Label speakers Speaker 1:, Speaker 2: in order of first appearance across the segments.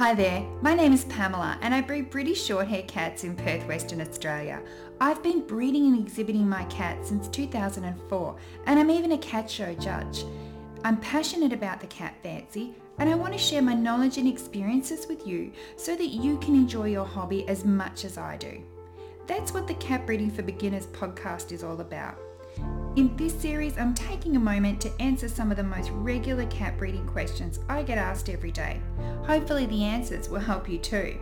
Speaker 1: Hi there, my name is Pamela and I breed British Shorthair cats in Perth, Western Australia. I've been breeding and exhibiting my cats since 2004 and I'm even a cat show judge. I'm passionate about the cat fancy and I want to share my knowledge and experiences with you so that you can enjoy your hobby as much as I do. That's what the Cat Breeding for Beginners podcast is all about. In this series, I'm taking a moment to answer some of the most regular cat breeding questions I get asked every day. Hopefully, the answers will help you too.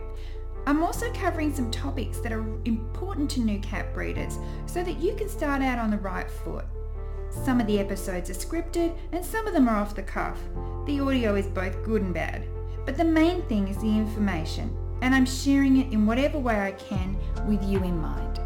Speaker 1: I'm also covering some topics that are important to new cat breeders so that you can start out on the right foot. Some of the episodes are scripted and some of them are off the cuff. The audio is both good and bad. But the main thing is the information, and I'm sharing it in whatever way I can with you in mind.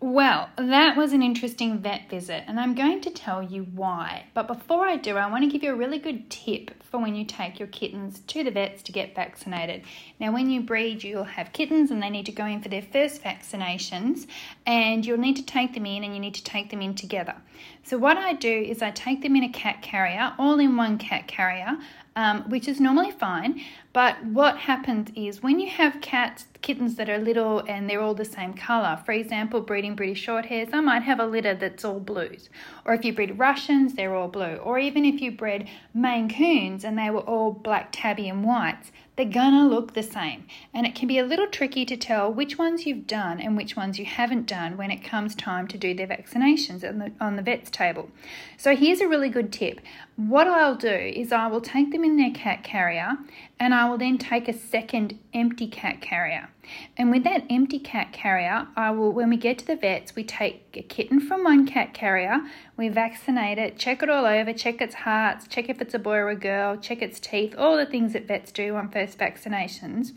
Speaker 2: Well, that was an interesting vet visit, and I'm going to tell you why. But before I do, I want to give you a really good tip for when you take your kittens to the vets to get vaccinated. Now, when you breed, you'll have kittens and they need to go in for their first vaccinations, and you'll need to take them in and you need to take them in together. So, what I do is I take them in a cat carrier, all in one cat carrier, um, which is normally fine. But what happens is when you have cats, kittens that are little and they're all the same colour, for example, breeding British Shorthairs, I might have a litter that's all blues. Or if you breed Russians, they're all blue. Or even if you bred Maine Coons and they were all black tabby and whites, they're gonna look the same. And it can be a little tricky to tell which ones you've done and which ones you haven't done when it comes time to do their vaccinations on the, on the vet's table. So here's a really good tip. What I'll do is I will take them in their cat carrier and I will then take a second empty cat carrier. And with that empty cat carrier, I will when we get to the vets, we take a kitten from one cat carrier, we vaccinate it, check it all over, check its hearts, check if it's a boy or a girl, check its teeth, all the things that vets do on first vaccinations.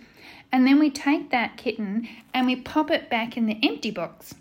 Speaker 2: And then we take that kitten and we pop it back in the empty box.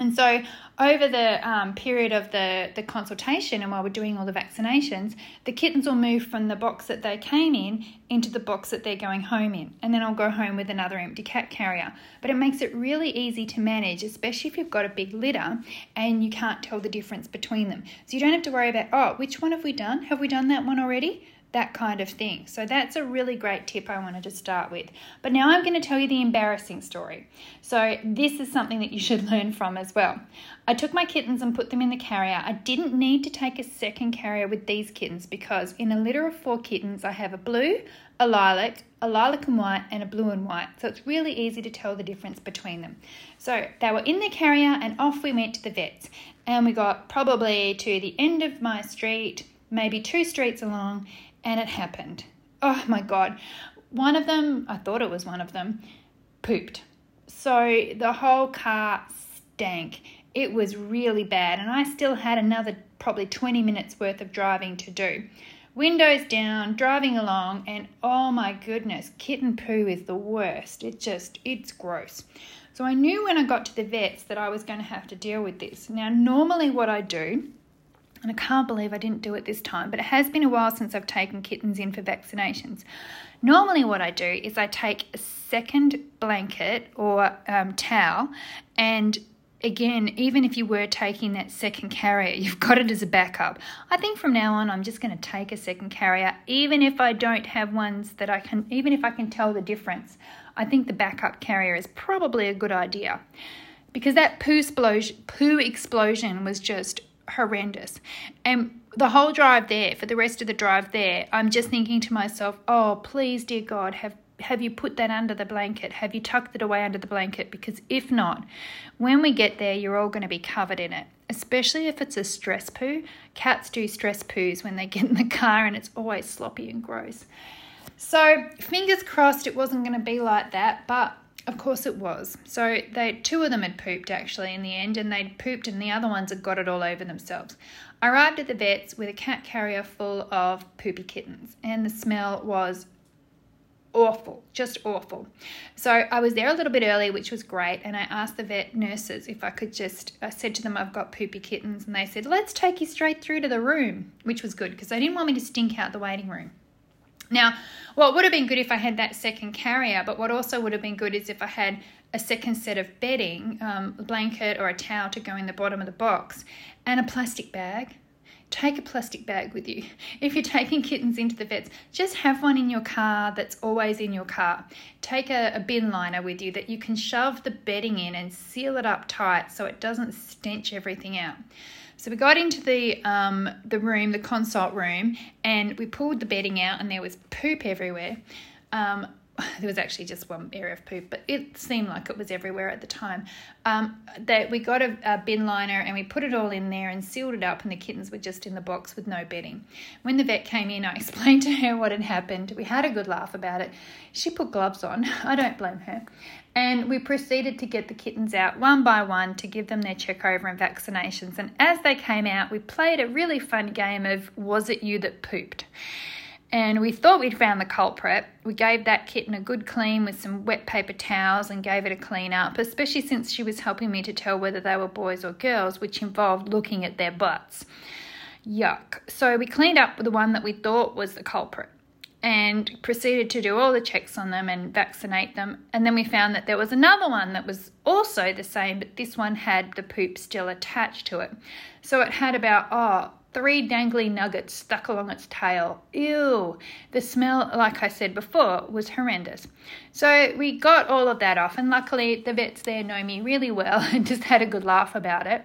Speaker 2: And so, over the um, period of the, the consultation and while we're doing all the vaccinations, the kittens will move from the box that they came in into the box that they're going home in. And then I'll go home with another empty cat carrier. But it makes it really easy to manage, especially if you've got a big litter and you can't tell the difference between them. So, you don't have to worry about, oh, which one have we done? Have we done that one already? That kind of thing. So that's a really great tip I wanted to start with. But now I'm going to tell you the embarrassing story. So this is something that you should learn from as well. I took my kittens and put them in the carrier. I didn't need to take a second carrier with these kittens because in a litter of four kittens, I have a blue, a lilac, a lilac and white, and a blue and white. So it's really easy to tell the difference between them. So they were in the carrier and off we went to the vets. And we got probably to the end of my street, maybe two streets along, and it happened. Oh my God. One of them, I thought it was one of them, pooped. So the whole car stank. It was really bad, and I still had another probably 20 minutes worth of driving to do. Windows down, driving along, and oh my goodness, kitten poo is the worst. It just, it's gross. So I knew when I got to the vets that I was going to have to deal with this. Now, normally, what I do and I can't believe I didn't do it this time, but it has been a while since I've taken kittens in for vaccinations. Normally, what I do is I take a second blanket or um, towel, and again, even if you were taking that second carrier, you've got it as a backup. I think from now on, I'm just going to take a second carrier, even if I don't have ones that I can, even if I can tell the difference. I think the backup carrier is probably a good idea because that poo explosion, poo explosion was just horrendous. And the whole drive there, for the rest of the drive there, I'm just thinking to myself, oh, please, dear God, have have you put that under the blanket? Have you tucked it away under the blanket? Because if not, when we get there, you're all going to be covered in it, especially if it's a stress poo. Cats do stress poos when they get in the car and it's always sloppy and gross. So, fingers crossed it wasn't going to be like that, but of course it was. So they two of them had pooped actually in the end, and they'd pooped, and the other ones had got it all over themselves. I arrived at the vets with a cat carrier full of poopy kittens, and the smell was awful, just awful. So I was there a little bit early, which was great, and I asked the vet nurses if I could just, I said to them, I've got poopy kittens, and they said, let's take you straight through to the room, which was good because they didn't want me to stink out the waiting room. Now, what would have been good if I had that second carrier, but what also would have been good is if I had a second set of bedding, um, a blanket or a towel to go in the bottom of the box, and a plastic bag. Take a plastic bag with you. If you're taking kittens into the vets, just have one in your car that's always in your car. Take a, a bin liner with you that you can shove the bedding in and seal it up tight so it doesn't stench everything out. So we got into the um, the room, the consult room, and we pulled the bedding out, and there was poop everywhere. Um, there was actually just one area of poop, but it seemed like it was everywhere at the time. Um, that we got a, a, bin liner and we put it all in there and sealed it up, and the kittens were just in the box with no bedding. When the vet came in, I explained to her what had happened. We had a good laugh about it. She put gloves on. I don't blame her. And we proceeded to get the kittens out one by one to give them their check over and vaccinations. And as they came out, we played a really fun game of Was It You That Pooped? And we thought we'd found the culprit. We gave that kitten a good clean with some wet paper towels and gave it a clean up, especially since she was helping me to tell whether they were boys or girls, which involved looking at their butts. Yuck. So we cleaned up the one that we thought was the culprit and proceeded to do all the checks on them and vaccinate them. And then we found that there was another one that was also the same, but this one had the poop still attached to it. So it had about, oh, three dangly nuggets stuck along its tail. Ew. The smell, like I said before, was horrendous. So we got all of that off, and luckily the vets there know me really well and just had a good laugh about it.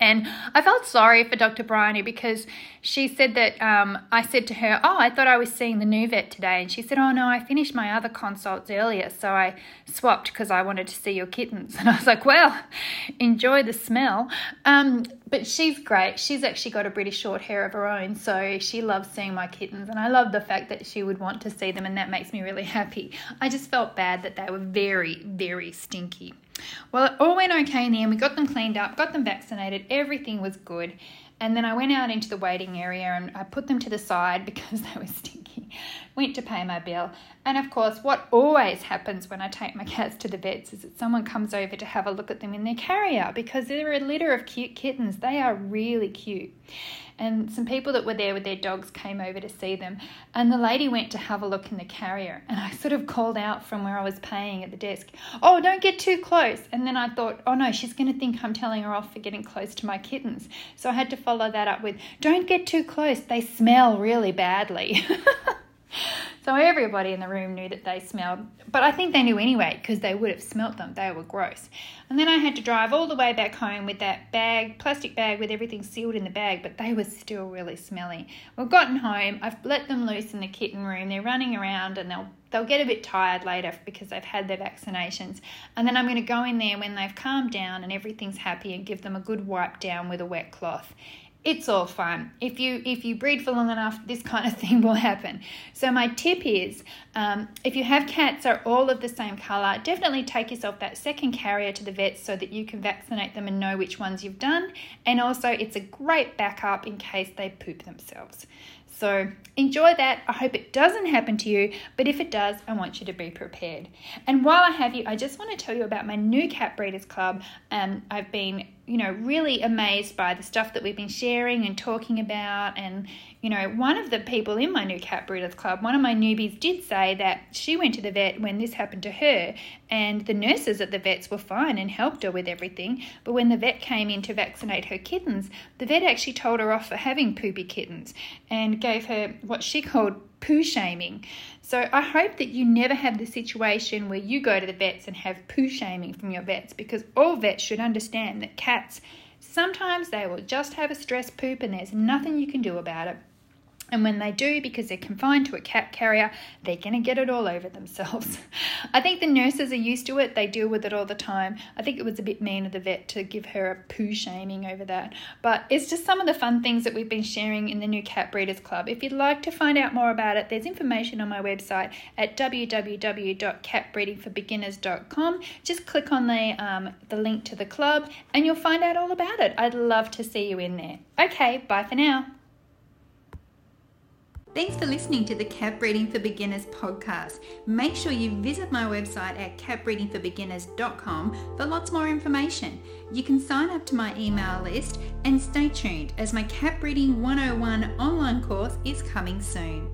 Speaker 2: And I felt sorry for Dr. Bryony because she said that um, I said to her, Oh, I thought I was seeing the new vet today. And she said, Oh, no, I finished my other consults earlier, so I swapped because I wanted to see your kittens. And I was like, Well, enjoy the smell. Um, but she's great. She's actually got a British short hair of her own, so she loves seeing my kittens. And I love the fact that she would want to see them, and that makes me really happy. I just felt bad that they were very, very stinky. Well, it all went okay in the end. We got them cleaned up, got them vaccinated, everything was good. And then I went out into the waiting area and I put them to the side because they were stinky. Went to pay my bill. And of course, what always happens when I take my cats to the vets is that someone comes over to have a look at them in their carrier because they're a litter of cute kittens. They are really cute and some people that were there with their dogs came over to see them. And the lady went to have a look in the carrier, and I sort of called out from where I was paying at the desk, Oh, don't get too close. And then I thought, Oh no, she's going to think I'm telling her off for getting close to my kittens. So I had to follow that up with, Don't get too close, they smell really badly. So everybody in the room knew that they smelled, but I think they knew anyway because they would have smelt them. They were gross. And then I had to drive all the way back home with that bag, plastic bag with everything sealed in the bag, but they were still really smelly. We've gotten home, I've let them loose in the kitten room. They're running around and they'll they'll get a bit tired later because they've had their vaccinations. And then I'm going to go in there when they've calmed down and everything's happy and give them a good wipe down with a wet cloth it's all fun. If you if you breed for long enough, this kind of thing will happen. So my tip is, um, if you have cats are all of the same color, definitely take yourself that second carrier to the vet so that you can vaccinate them and know which ones you've done. And also, it's a great backup in case they poop themselves. So enjoy that. I hope it doesn't happen to you, but if it does, I want you to be prepared. And while I have you, I just want to tell you about my new Cat Breeders Club. Um, I've been you know, really amazed by the stuff that we've been sharing and talking about. And, you know, one of the people in my new cat breeders club, one of my newbies did say that she went to the vet when this happened to her, and the nurses at the vets were fine and helped her with everything. But when the vet came in to vaccinate her kittens, the vet actually told her off for having poopy kittens and gave her what she called poo shaming. So I hope that you never have the situation where you go to the vets and have poo shaming from your vets because all vets should understand that cats sometimes they will just have a stress poop and there's nothing you can do about it. And when they do, because they're confined to a cat carrier, they're going to get it all over themselves. I think the nurses are used to it, they deal with it all the time. I think it was a bit mean of the vet to give her a poo shaming over that. But it's just some of the fun things that we've been sharing in the new Cat Breeders Club. If you'd like to find out more about it, there's information on my website at www.catbreedingforbeginners.com. Just click on the, um, the link to the club and you'll find out all about it. I'd love to see you in there. Okay, bye for now.
Speaker 1: Thanks for listening to the Cat Breeding for Beginners podcast. Make sure you visit my website at catbreedingforbeginners.com for lots more information. You can sign up to my email list and stay tuned as my Cat Breeding 101 online course is coming soon.